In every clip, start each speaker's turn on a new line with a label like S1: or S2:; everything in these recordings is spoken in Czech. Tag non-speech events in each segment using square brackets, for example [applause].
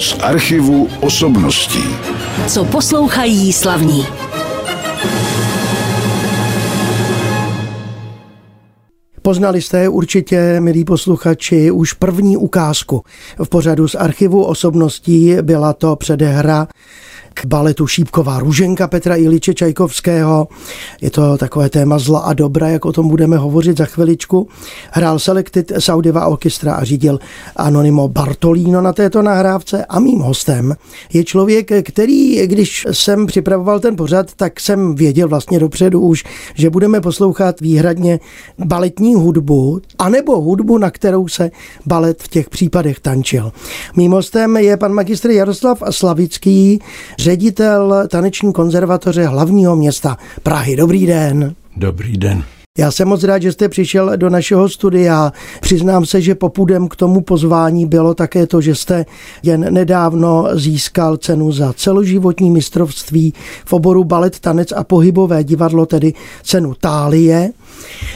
S1: z archivu osobností.
S2: Co poslouchají slavní.
S3: Poznali jste určitě, milí posluchači, už první ukázku v pořadu z archivu osobností. Byla to předehra k baletu Šípková růženka Petra Iliče Čajkovského. Je to takové téma zla a dobra, jak o tom budeme hovořit za chviličku. Hrál Selected Saudiva Orchestra a řídil Anonimo Bartolino na této nahrávce a mým hostem je člověk, který, když jsem připravoval ten pořad, tak jsem věděl vlastně dopředu už, že budeme poslouchat výhradně baletní hudbu, anebo hudbu, na kterou se balet v těch případech tančil. Mým hostem je pan magistr Jaroslav Slavický, ředitel taneční konzervatoře hlavního města Prahy. Dobrý den.
S4: Dobrý den.
S3: Já jsem moc rád, že jste přišel do našeho studia. Přiznám se, že popudem k tomu pozvání bylo také to, že jste jen nedávno získal cenu za celoživotní mistrovství v oboru balet, tanec a pohybové divadlo, tedy cenu Tálie.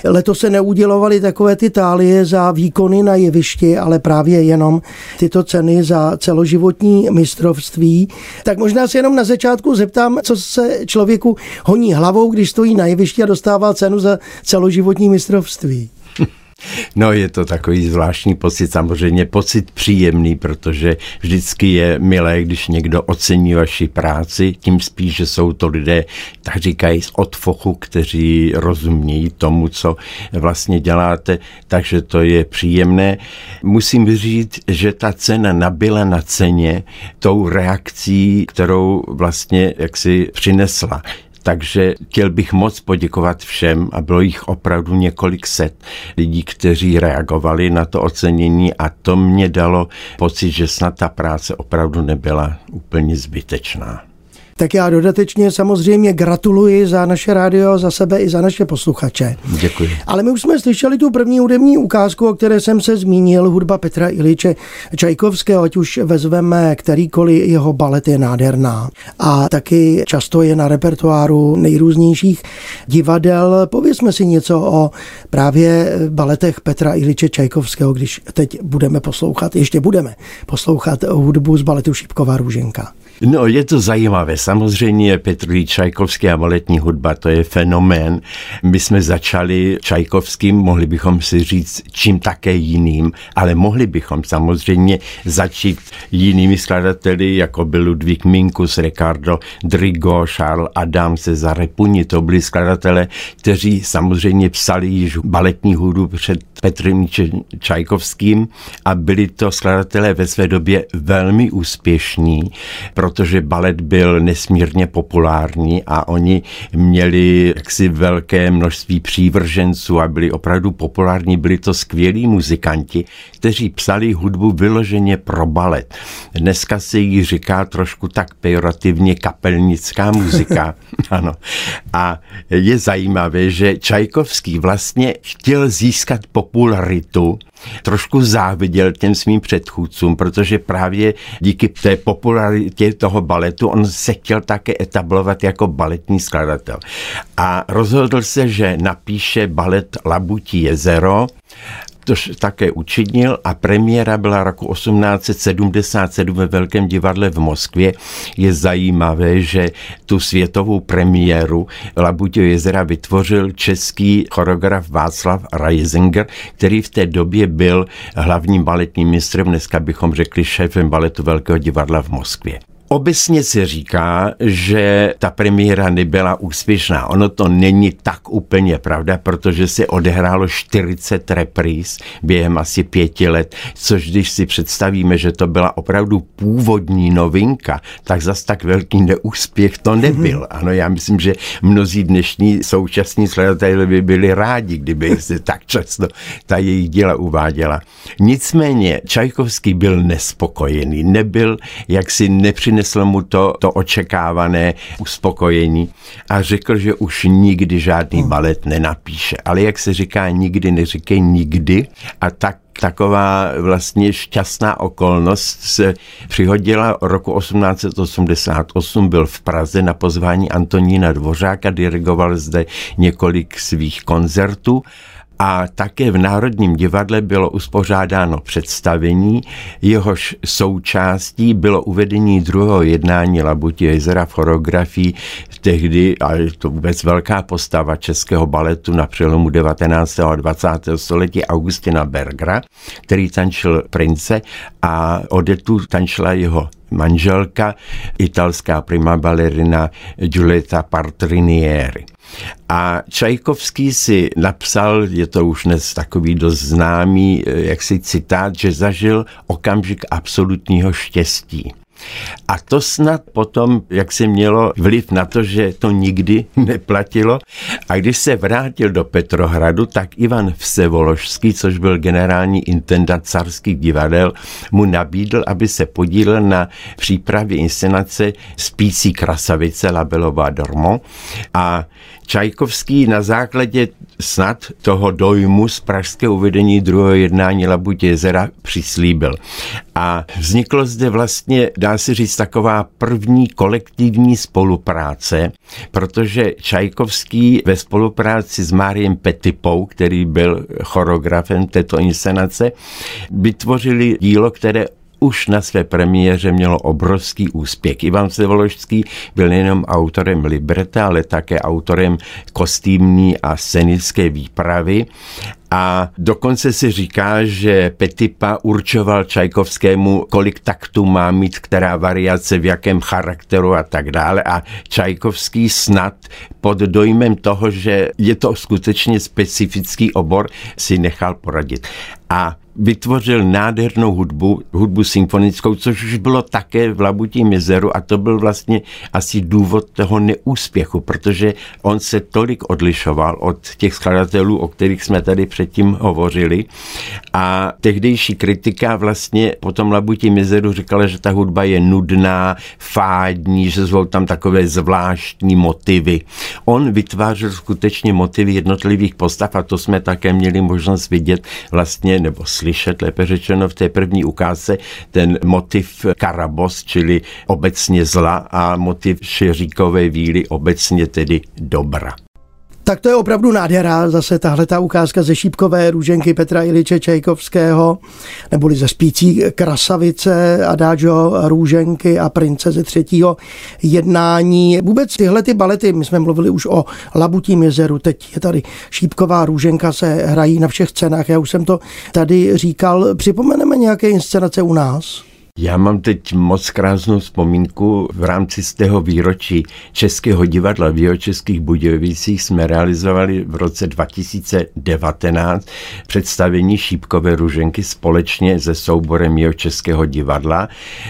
S3: Letos se neudělovaly takové ty tálie za výkony na jevišti, ale právě jenom tyto ceny za celoživotní mistrovství. Tak možná se jenom na začátku zeptám, co se člověku honí hlavou, když stojí na jevišti a dostává cenu za celoživotní mistrovství.
S4: No je to takový zvláštní pocit, samozřejmě pocit příjemný, protože vždycky je milé, když někdo ocení vaši práci, tím spíš, že jsou to lidé, tak říkají z odfochu, kteří rozumějí tomu, co vlastně děláte, takže to je příjemné. Musím říct, že ta cena nabyla na ceně tou reakcí, kterou vlastně jaksi přinesla. Takže chtěl bych moc poděkovat všem a bylo jich opravdu několik set lidí, kteří reagovali na to ocenění a to mě dalo pocit, že snad ta práce opravdu nebyla úplně zbytečná.
S3: Tak já dodatečně samozřejmě gratuluji za naše rádio, za sebe i za naše posluchače.
S4: Děkuji.
S3: Ale my už jsme slyšeli tu první hudební ukázku, o které jsem se zmínil, hudba Petra Iliče Čajkovského, ať už vezmeme kterýkoliv jeho balet je nádherná. A taky často je na repertoáru nejrůznějších divadel. Povězme si něco o právě baletech Petra Iliče Čajkovského, když teď budeme poslouchat, ještě budeme poslouchat hudbu z baletu Šípková růženka.
S4: No, je to zajímavé. Samozřejmě Petr Čajkovský a baletní hudba, to je fenomén. My jsme začali Čajkovským, mohli bychom si říct čím také jiným, ale mohli bychom samozřejmě začít jinými skladateli, jako byl Ludvík Minkus, Ricardo Drigo, Charles Adam, Cezare Puni. To byli skladatelé, kteří samozřejmě psali již baletní hudbu před Petrem Čajkovským a byli to skladatelé ve své době velmi úspěšní, protože balet byl nesmírně populární a oni měli jaksi velké množství přívrženců a byli opravdu populární. Byli to skvělí muzikanti, kteří psali hudbu vyloženě pro balet. Dneska se jí říká trošku tak pejorativně kapelnická muzika. [laughs] ano. A je zajímavé, že Čajkovský vlastně chtěl získat popularitu trošku záviděl těm svým předchůdcům, protože právě díky té popularitě toho baletu on se chtěl také etablovat jako baletní skladatel. A rozhodl se, že napíše balet Labutí jezero to také učinil a premiéra byla roku 1877 ve Velkém divadle v Moskvě. Je zajímavé, že tu světovou premiéru Labutě jezera vytvořil český choreograf Václav Reisinger, který v té době byl hlavním baletním mistrem, dneska bychom řekli šéfem baletu Velkého divadla v Moskvě. Obecně se říká, že ta premiéra nebyla úspěšná. Ono to není tak úplně pravda, protože se odehrálo 40 repríz během asi pěti let, což když si představíme, že to byla opravdu původní novinka, tak zas tak velký neúspěch to nebyl. Ano, já myslím, že mnozí dnešní současní sledatelé by byli rádi, kdyby se tak často ta jejich díla uváděla. Nicméně Čajkovský byl nespokojený, nebyl jaksi nepřinesl přinesl mu to, to očekávané uspokojení a řekl, že už nikdy žádný hmm. balet nenapíše. Ale jak se říká, nikdy neříkej nikdy a tak taková vlastně šťastná okolnost se přihodila roku 1888, byl v Praze na pozvání Antonína Dvořáka, dirigoval zde několik svých koncertů a také v Národním divadle bylo uspořádáno představení, jehož součástí bylo uvedení druhého jednání Labutí jezera v choreografii tehdy, a je to vůbec velká postava českého baletu na přelomu 19. a 20. století Augustina Bergera, který tančil prince a Odetu tančila jeho manželka, italská prima balerina Giulietta Partrinieri. A Čajkovský si napsal, je to už dnes takový dost známý, eh, jaksi citát, že zažil okamžik absolutního štěstí. A to snad potom, jak se mělo vliv na to, že to nikdy [laughs] neplatilo. A když se vrátil do Petrohradu, tak Ivan Vsevoložský, což byl generální intendant carských divadel, mu nabídl, aby se podílel na přípravě inscenace Spící krasavice Labelová Dormo. A Čajkovský na základě snad toho dojmu z pražského uvedení druhého jednání Labuť jezera přislíbil. A vzniklo zde vlastně, dá se říct, taková první kolektivní spolupráce, protože Čajkovský ve spolupráci s Máriem Petipou, který byl choreografem této inscenace, vytvořili dílo, které už na své premiéře mělo obrovský úspěch. Ivan Sevoložský byl nejenom autorem libreta, ale také autorem kostýmní a scenické výpravy a dokonce se říká, že Petipa určoval Čajkovskému, kolik taktů má mít, která variace, v jakém charakteru a tak dále. A Čajkovský snad pod dojmem toho, že je to skutečně specifický obor, si nechal poradit. A vytvořil nádhernou hudbu, hudbu symfonickou, což už bylo také v Labutím jezeru a to byl vlastně asi důvod toho neúspěchu, protože on se tolik odlišoval od těch skladatelů, o kterých jsme tady předtím hovořili a tehdejší kritika vlastně po tom Labutím jezeru říkala, že ta hudba je nudná, fádní, že jsou tam takové zvláštní motivy. On vytvářel skutečně motivy jednotlivých postav a to jsme také měli možnost vidět vlastně nebo slyšet, lépe řečeno v té první ukázce, ten motiv Karabos, čili obecně zla a motiv Šeříkové víly, obecně tedy dobra.
S3: Tak to je opravdu nádhera, zase tahle ta ukázka ze šípkové růženky Petra Iliče Čajkovského, neboli ze spící krasavice, Adagio růženky a prince ze třetího jednání. Vůbec tyhle ty balety, my jsme mluvili už o Labutím jezeru, teď je tady šípková růženka, se hrají na všech cenách, já už jsem to tady říkal. Připomeneme nějaké inscenace u nás?
S4: Já mám teď moc krásnou vzpomínku. V rámci z tého výročí Českého divadla v jeho českých Budějovicích jsme realizovali v roce 2019 představení Šípkové ruženky společně se souborem jeho českého divadla.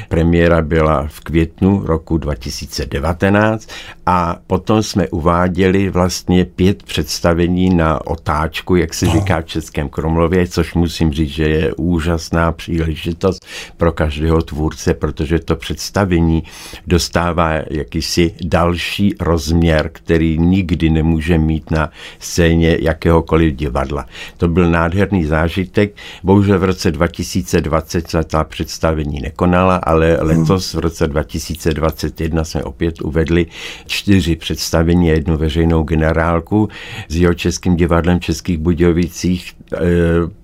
S4: Premiéra byla v květnu roku 2019 a potom jsme uváděli vlastně pět představení na otáčku, jak se říká v Českém Kromlově, což musím říct, že je úžasná příležitost pro každého jeho tvůrce, protože to představení dostává jakýsi další rozměr, který nikdy nemůže mít na scéně jakéhokoliv divadla. To byl nádherný zážitek. Bohužel v roce 2020 se ta představení nekonala, ale letos v roce 2021 jsme opět uvedli čtyři představení a jednu veřejnou generálku s jeho českým divadlem Českých Budějovicích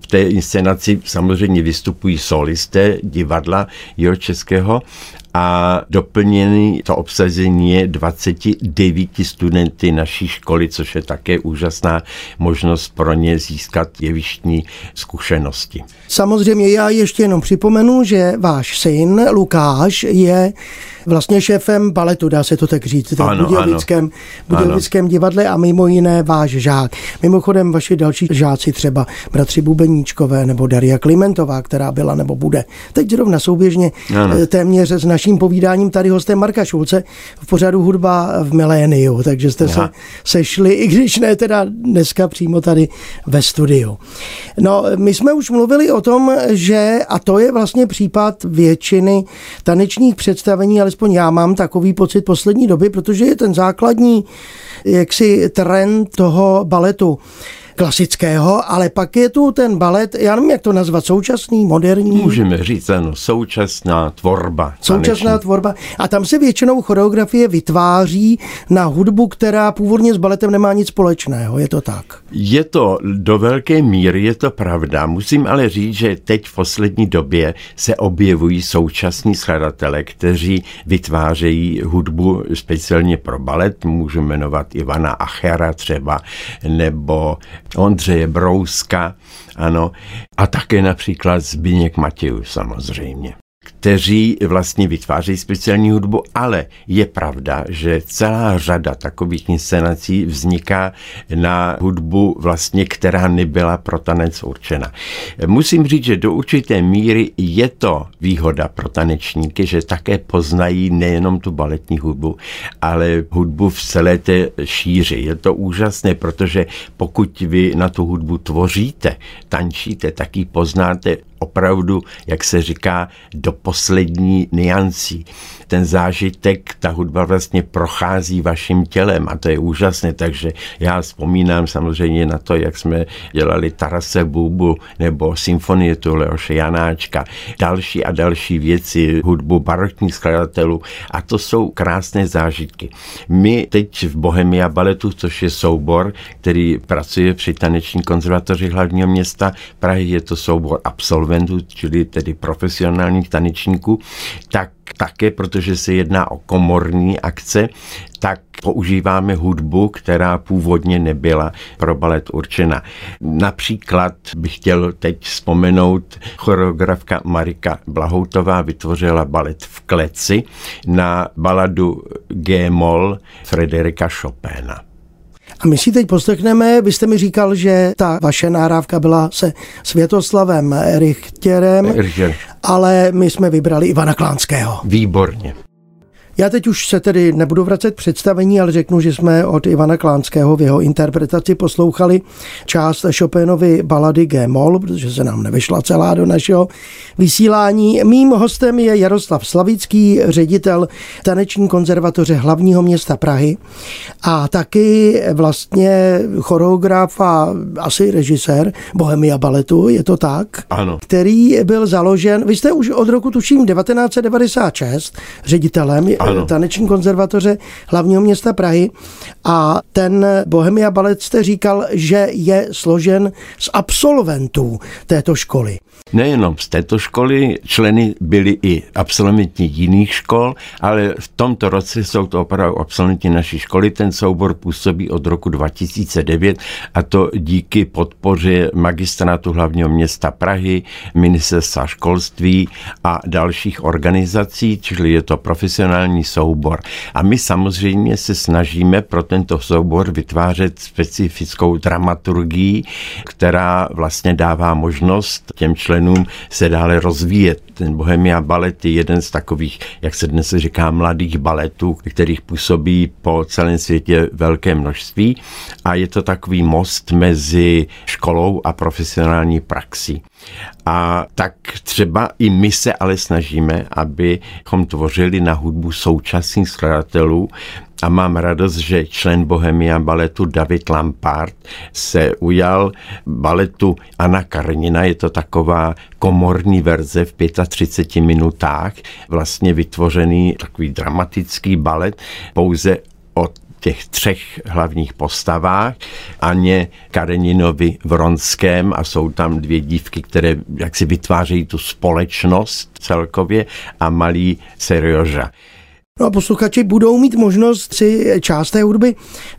S4: v té inscenaci samozřejmě vystupují solisté divadla jeho českého a doplněný to obsazení je 29 studenty naší školy, což je také úžasná možnost pro ně získat jevištní zkušenosti.
S3: Samozřejmě já ještě jenom připomenu, že váš syn Lukáš je vlastně šéfem baletu, dá se to tak říct, v Budějovickém, Budějovickém divadle a mimo jiné váš žák. Mimochodem vaši další žáci třeba bratři Bubeníčkové nebo Daria Klimentová, která byla nebo bude teď zrovna souběžně ano. Eh, téměř s naším povídáním tady hostem Marka Šulce v pořadu Hudba v miléniu, takže jste Aha. se sešli, i když ne teda dneska přímo tady ve studiu. No, my jsme už mluvili o tom, že, a to je vlastně případ většiny tanečních představení, alespoň já mám takový pocit poslední doby, protože je ten základní jaksi trend toho baletu klasického, ale pak je tu ten balet, já nevím, jak to nazvat, současný, moderní.
S4: Můžeme říct, ano, současná tvorba.
S3: Současná
S4: taneční.
S3: tvorba. A tam se většinou choreografie vytváří na hudbu, která původně s baletem nemá nic společného, je to tak?
S4: Je to do velké míry, je to pravda. Musím ale říct, že teď v poslední době se objevují současní skladatelé, kteří vytvářejí hudbu speciálně pro balet. Můžu jmenovat Ivana Achera třeba, nebo Ondřeje Brouska, ano, a také například Zbigněk Matějů samozřejmě kteří vlastně vytváří speciální hudbu, ale je pravda, že celá řada takových inscenací vzniká na hudbu vlastně, která nebyla pro tanec určena. Musím říct, že do určité míry je to výhoda pro tanečníky, že také poznají nejenom tu baletní hudbu, ale hudbu v celé té šíři. Je to úžasné, protože pokud vy na tu hudbu tvoříte, tančíte, tak ji poznáte opravdu, jak se říká, do poslední niancí. Ten zážitek, ta hudba vlastně prochází vaším tělem a to je úžasné, takže já vzpomínám samozřejmě na to, jak jsme dělali Tarase Bubu nebo symfonie tu Leoše Janáčka, další a další věci, hudbu barokních skladatelů a to jsou krásné zážitky. My teď v Bohemia Baletu, což je soubor, který pracuje při taneční konzervatoři hlavního města Prahy, je to soubor absolventů, čili tedy profesionálních tanečníků, tak také, protože se jedná o komorní akce, tak používáme hudbu, která původně nebyla pro balet určena. Například bych chtěl teď vzpomenout, choreografka Marika Blahoutová vytvořila balet v kleci na baladu G-moll Frederika Chopina.
S3: A my si teď poslechneme, vy jste mi říkal, že ta vaše nahrávka byla se Světoslavem Richterem,
S4: Richter.
S3: ale my jsme vybrali Ivana Klánského.
S4: Výborně.
S3: Já teď už se tedy nebudu vracet představení, ale řeknu, že jsme od Ivana Klánského v jeho interpretaci poslouchali část Chopinovy balady G-moll, protože se nám nevyšla celá do našeho vysílání. Mým hostem je Jaroslav Slavický, ředitel taneční konzervatoře hlavního města Prahy a taky vlastně choreograf a asi režisér Bohemia baletu, je to tak?
S4: Ano.
S3: Který byl založen, vy jste už od roku tuším 1996 ředitelem
S4: Ano.
S3: taneční konzervatoře hlavního města Prahy a ten Bohemia Balet jste říkal, že je složen z absolventů této školy.
S4: Nejenom z této školy, členy byli i absolventi jiných škol, ale v tomto roce jsou to opravdu absolventi naší školy. Ten soubor působí od roku 2009 a to díky podpoře magistrátu hlavního města Prahy, ministerstva školství a dalších organizací, čili je to profesionální soubor. A my samozřejmě se snažíme pro tento soubor vytvářet specifickou dramaturgii, která vlastně dává možnost těm členům se dále rozvíjet. Ten Bohemia balet je jeden z takových, jak se dnes říká, mladých baletů, kterých působí po celém světě velké množství a je to takový most mezi školou a profesionální praxí. A tak třeba i my se ale snažíme, abychom tvořili na hudbu současných skladatelů, a mám radost, že člen Bohemia baletu David Lampard se ujal baletu Anna Karnina. Je to taková komorní verze v 35 minutách, vlastně vytvořený takový dramatický balet pouze od těch třech hlavních postavách, Aně Kareninovi Vronském a jsou tam dvě dívky, které jak si vytvářejí tu společnost celkově a malý Serioža.
S3: No a posluchači budou mít možnost si část té hudby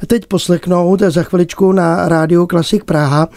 S3: teď poslechnout za chviličku na rádiu Klasik Praha.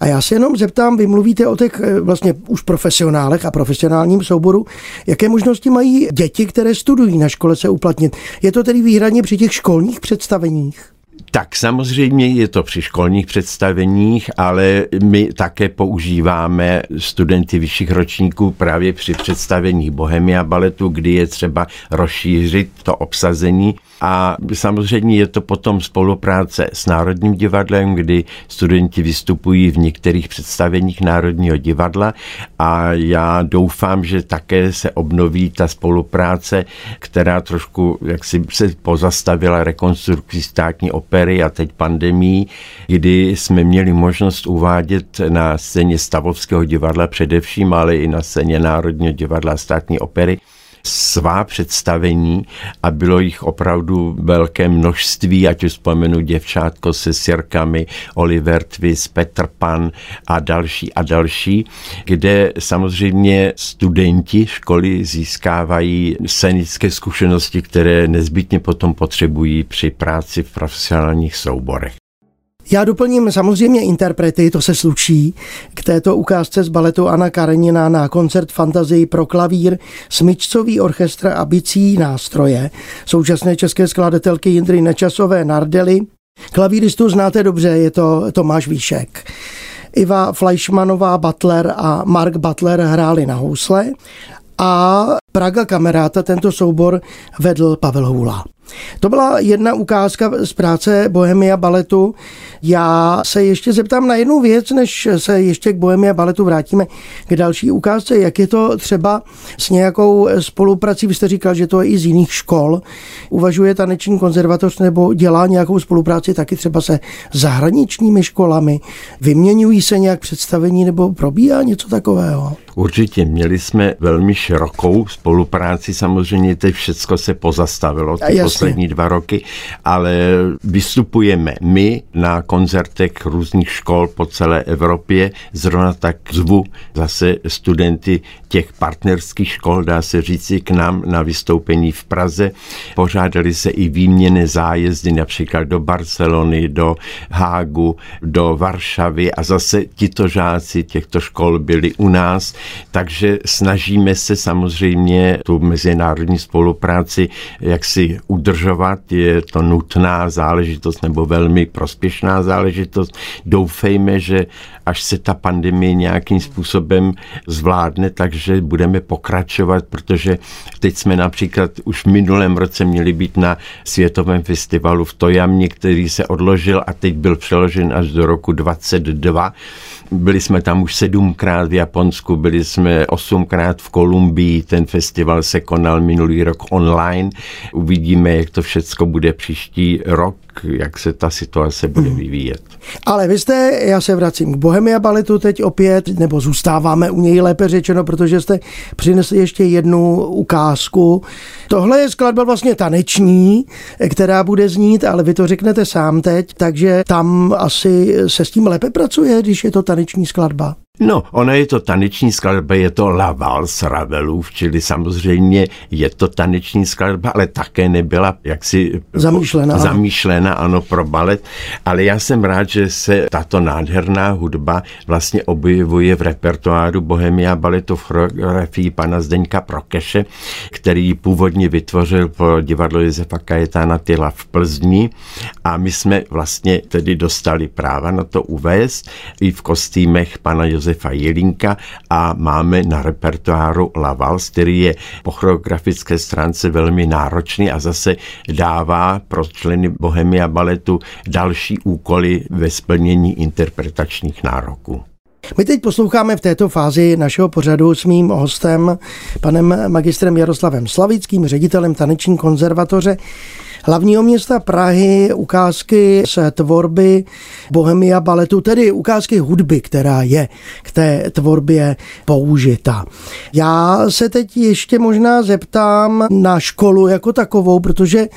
S3: A já se jenom zeptám, vy mluvíte o těch eh, vlastně už profesionálech a profesionálním souboru. Jaké možnosti mají děti, které studují na škole se uplatnit? Je to tedy výhradně při těch školních představeních?
S4: Tak samozřejmě je to při školních představeních, ale my také používáme studenty vyšších ročníků právě při představení Bohemia baletu, kdy je třeba rozšířit to obsazení. A samozřejmě je to potom spolupráce s Národním divadlem, kdy studenti vystupují v některých představeních Národního divadla. A já doufám, že také se obnoví ta spolupráce, která trošku jaksi se pozastavila rekonstrukcí státní opery a teď pandemí, kdy jsme měli možnost uvádět na scéně Stavovského divadla především, ale i na scéně Národního divadla státní opery svá představení a bylo jich opravdu velké množství, ať už vzpomenu děvčátko se sirkami, Oliver Twist, Petr Pan a další a další, kde samozřejmě studenti školy získávají scénické zkušenosti, které nezbytně potom potřebují při práci v profesionálních souborech.
S3: Já doplním samozřejmě interprety, to se slučí k této ukázce z baletu Anna Karenina na koncert fantazii pro klavír, smyčcový orchestr a bicí nástroje, současné české skladatelky Jindry Nečasové Nardely. Klavíristu znáte dobře, je to Tomáš Výšek. Iva Fleischmanová Butler a Mark Butler hráli na housle a Praga kameráta tento soubor vedl Pavel Hůla. To byla jedna ukázka z práce Bohemia baletu. Já se ještě zeptám na jednu věc, než se ještě k Bohemia baletu vrátíme k další ukázce. Jak je to třeba s nějakou spoluprací? Vy jste říkal, že to je i z jiných škol. Uvažuje taneční konzervatoř nebo dělá nějakou spolupráci taky třeba se zahraničními školami? Vyměňují se nějak představení nebo probíhá něco takového?
S4: Určitě, měli jsme velmi širokou spolupráci, samozřejmě teď všechno se pozastavilo ty poslední dva roky, ale vystupujeme my na koncertech různých škol po celé Evropě, zrovna tak zvu zase studenty těch partnerských škol, dá se říci, k nám na vystoupení v Praze. Pořádali se i výměny zájezdy například do Barcelony, do Hágu, do Varšavy a zase tito žáci těchto škol byli u nás. Takže snažíme se samozřejmě tu mezinárodní spolupráci jak si udržovat. Je to nutná záležitost nebo velmi prospěšná záležitost. Doufejme, že až se ta pandemie nějakým způsobem zvládne, takže budeme pokračovat, protože teď jsme například už v minulém roce měli být na světovém festivalu v Tojamě, který se odložil a teď byl přeložen až do roku 22 byli jsme tam už sedmkrát v Japonsku, byli jsme osmkrát v Kolumbii, ten festival se konal minulý rok online. Uvidíme, jak to všechno bude příští rok, jak se ta situace bude hmm. vyvíjet.
S3: Ale vy jste, já se vracím k Bohemia baletu teď opět, nebo zůstáváme u něj lépe řečeno, protože jste přinesli ještě jednu ukázku. Tohle je skladba vlastně taneční, která bude znít, ale vy to řeknete sám teď, takže tam asi se s tím lépe pracuje, když je to taneční skladba.
S4: No, ona je to taneční skladba, je to La Valse Ravelův, čili samozřejmě je to taneční skladba, ale také nebyla jaksi
S3: zamýšlena,
S4: zamýšlena ano, pro balet, ale já jsem rád, že se tato nádherná hudba vlastně objevuje v repertoáru Bohemia baletu v choreografii pana Zdeňka Prokeše, který původně vytvořil pro divadlo Josefa Kajetána Tyla v Plzni. A my jsme vlastně tedy dostali práva na to uvést i v kostýmech pana Josefa Jelinka a máme na repertoáru La Vals, který je po choreografické stránce velmi náročný a zase dává pro členy Bohemia baletu další úkoly ve splnění interpretačních nároků.
S3: My teď posloucháme v této fázi našeho pořadu s mým hostem, panem magistrem Jaroslavem Slavickým, ředitelem taneční konzervatoře hlavního města Prahy, ukázky z tvorby Bohemia baletu, tedy ukázky hudby, která je k té tvorbě použita. Já se teď ještě možná zeptám na školu jako takovou, protože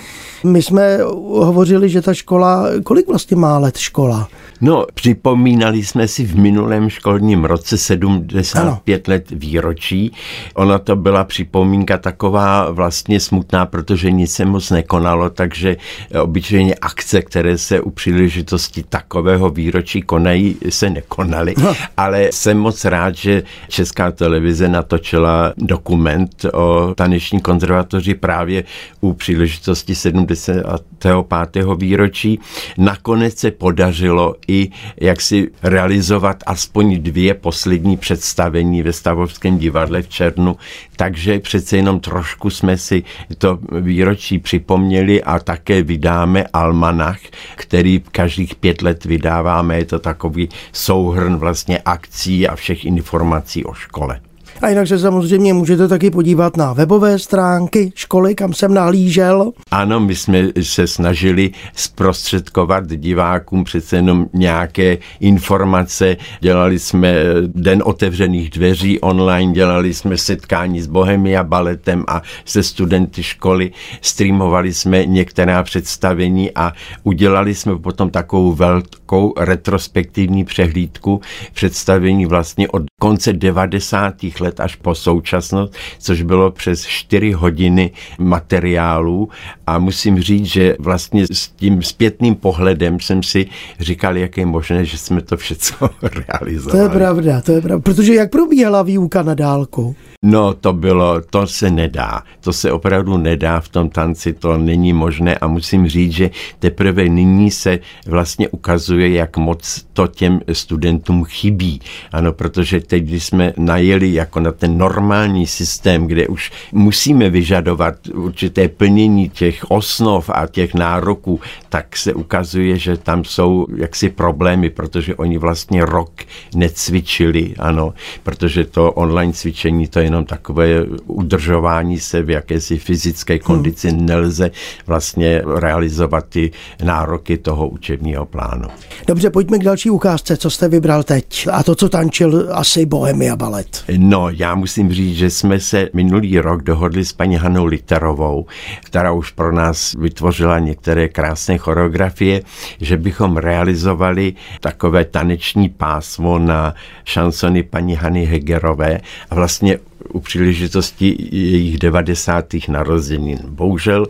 S3: my jsme hovořili, že ta škola, kolik vlastně má let škola?
S4: No, připomínali jsme si v minulém školním roce 75 ano. let výročí. Ona to byla připomínka taková vlastně smutná, protože nic se moc nekonalo, takže obyčejně akce, které se u příležitosti takového výročí konají, se nekonaly. No. Ale jsem moc rád, že Česká televize natočila dokument o taneční konzervatoři právě u příležitosti 75. výročí. Nakonec se podařilo i jak si realizovat aspoň dvě poslední představení ve Stavovském divadle v Černu, takže přece jenom trošku jsme si to výročí připomněli a také vydáme almanach, který každých pět let vydáváme. Je to takový souhrn vlastně akcí a všech informací o škole.
S3: A jinak se samozřejmě můžete taky podívat na webové stránky školy, kam jsem nahlížel.
S4: Ano, my jsme se snažili zprostředkovat divákům přece jenom nějaké informace. Dělali jsme den otevřených dveří online, dělali jsme setkání s Bohemia baletem a se studenty školy, streamovali jsme některá představení a udělali jsme potom takovou velkou retrospektivní přehlídku představení vlastně od konce 90. let až po současnost, což bylo přes 4 hodiny materiálů a musím říct, že vlastně s tím zpětným pohledem jsem si říkal, jak je možné, že jsme to všechno [laughs] realizovali.
S3: To je pravda, to je pravda, protože jak probíhala výuka na dálku?
S4: No, to bylo, to se nedá. To se opravdu nedá v tom tanci, to není možné a musím říct, že teprve nyní se vlastně ukazuje, jak moc to těm studentům chybí. Ano, protože teď, když jsme najeli jako na ten normální systém, kde už musíme vyžadovat určité plnění těch osnov a těch nároků, tak se ukazuje, že tam jsou jaksi problémy, protože oni vlastně rok necvičili, ano, protože to online cvičení to je jenom takové udržování se v jakési fyzické kondici, hmm. nelze vlastně realizovat ty nároky toho učebního plánu.
S3: Dobře, pojďme k další ukázce, co jste vybral teď. A to, co tančil asi Bohemia Balet.
S4: No, já musím říct, že jsme se minulý rok dohodli s paní Hanou Literovou, která už pro nás vytvořila některé krásné choreografie, že bychom realizovali takové taneční pásmo na šansony paní Hany Hegerové. A vlastně u příležitosti jejich 90. narozenin. Bohužel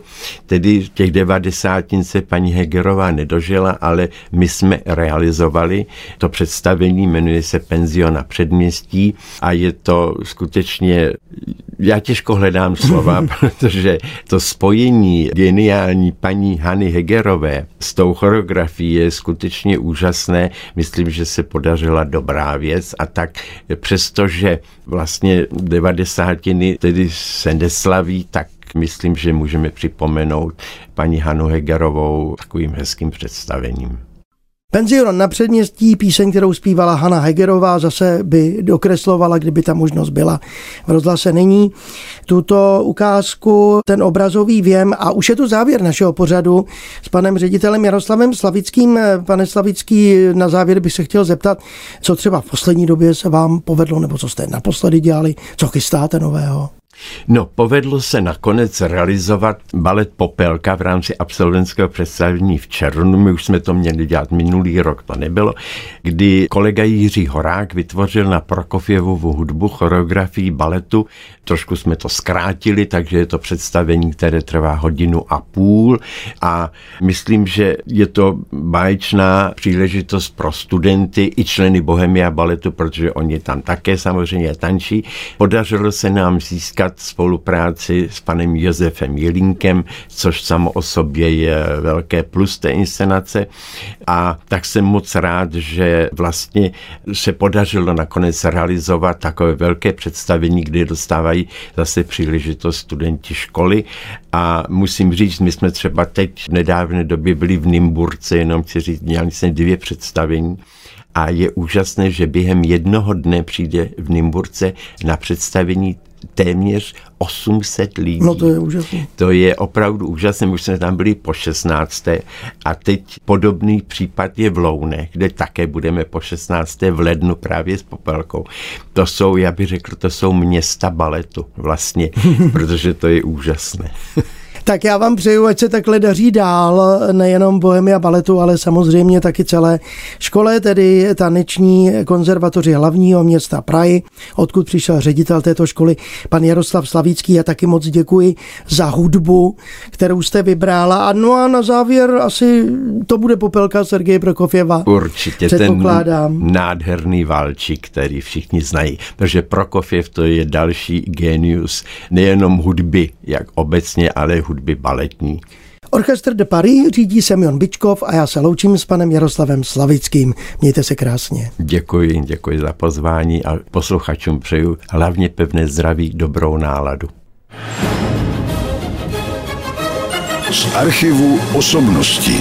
S4: tedy těch 90. se paní Hegerová nedožila, ale my jsme realizovali to představení, jmenuje se Penziona předměstí a je to skutečně, já těžko hledám slova, [laughs] protože to spojení geniální paní Hany Hegerové s tou choreografií je skutečně úžasné. Myslím, že se podařila dobrá věc a tak přestože vlastně devadesátiny tedy se neslaví, tak myslím, že můžeme připomenout paní Hanu Hegerovou takovým hezkým představením.
S3: Penzion na předměstí, píseň, kterou zpívala Hanna Hegerová, zase by dokreslovala, kdyby ta možnost byla. V rozhlase není tuto ukázku, ten obrazový věm a už je tu závěr našeho pořadu s panem ředitelem Jaroslavem Slavickým. Pane Slavický, na závěr bych se chtěl zeptat, co třeba v poslední době se vám povedlo, nebo co jste naposledy dělali, co chystáte nového?
S4: No, povedlo se nakonec realizovat balet Popelka v rámci absolventského představení v červnu. My už jsme to měli dělat minulý rok, to nebylo, kdy kolega Jiří Horák vytvořil na Prokofjevovu hudbu choreografii baletu. Trošku jsme to zkrátili, takže je to představení, které trvá hodinu a půl a myslím, že je to báječná příležitost pro studenty i členy Bohemia baletu, protože oni tam také samozřejmě tančí. Podařilo se nám získat spolupráci s panem Josefem Jelínkem, což samo o sobě je velké plus té inscenace. A tak jsem moc rád, že vlastně se podařilo nakonec realizovat takové velké představení, kde dostávají zase příležitost studenti školy. A musím říct, my jsme třeba teď v nedávné době byli v Nymburce, jenom chci říct, měli jsme dvě představení a je úžasné, že během jednoho dne přijde v Nymburce na představení téměř 800 lidí.
S3: No to je úžasné.
S4: To je opravdu úžasné, už jsme tam byli po 16. A teď podobný případ je v Loune, kde také budeme po 16. v lednu právě s Popelkou. To jsou, já bych řekl, to jsou města baletu vlastně, [laughs] protože to je úžasné.
S3: Tak já vám přeju, ať se takhle daří dál, nejenom Bohemia baletu, ale samozřejmě taky celé škole, tedy taneční konzervatoři hlavního města Prahy, odkud přišel ředitel této školy, pan Jaroslav Slavícký. Já taky moc děkuji za hudbu, kterou jste vybrala. A no a na závěr asi to bude popelka Sergeje Prokofěva.
S4: Určitě ten nádherný valčík, který všichni znají, protože Prokofěv to je další genius nejenom hudby, jak obecně, ale hudby hudby baletní.
S3: Orchestr de Paris řídí Semyon Bičkov a já se loučím s panem Jaroslavem Slavickým. Mějte se krásně.
S4: Děkuji, děkuji za pozvání a posluchačům přeju hlavně pevné zdraví, dobrou náladu.
S1: Z archivu osobností.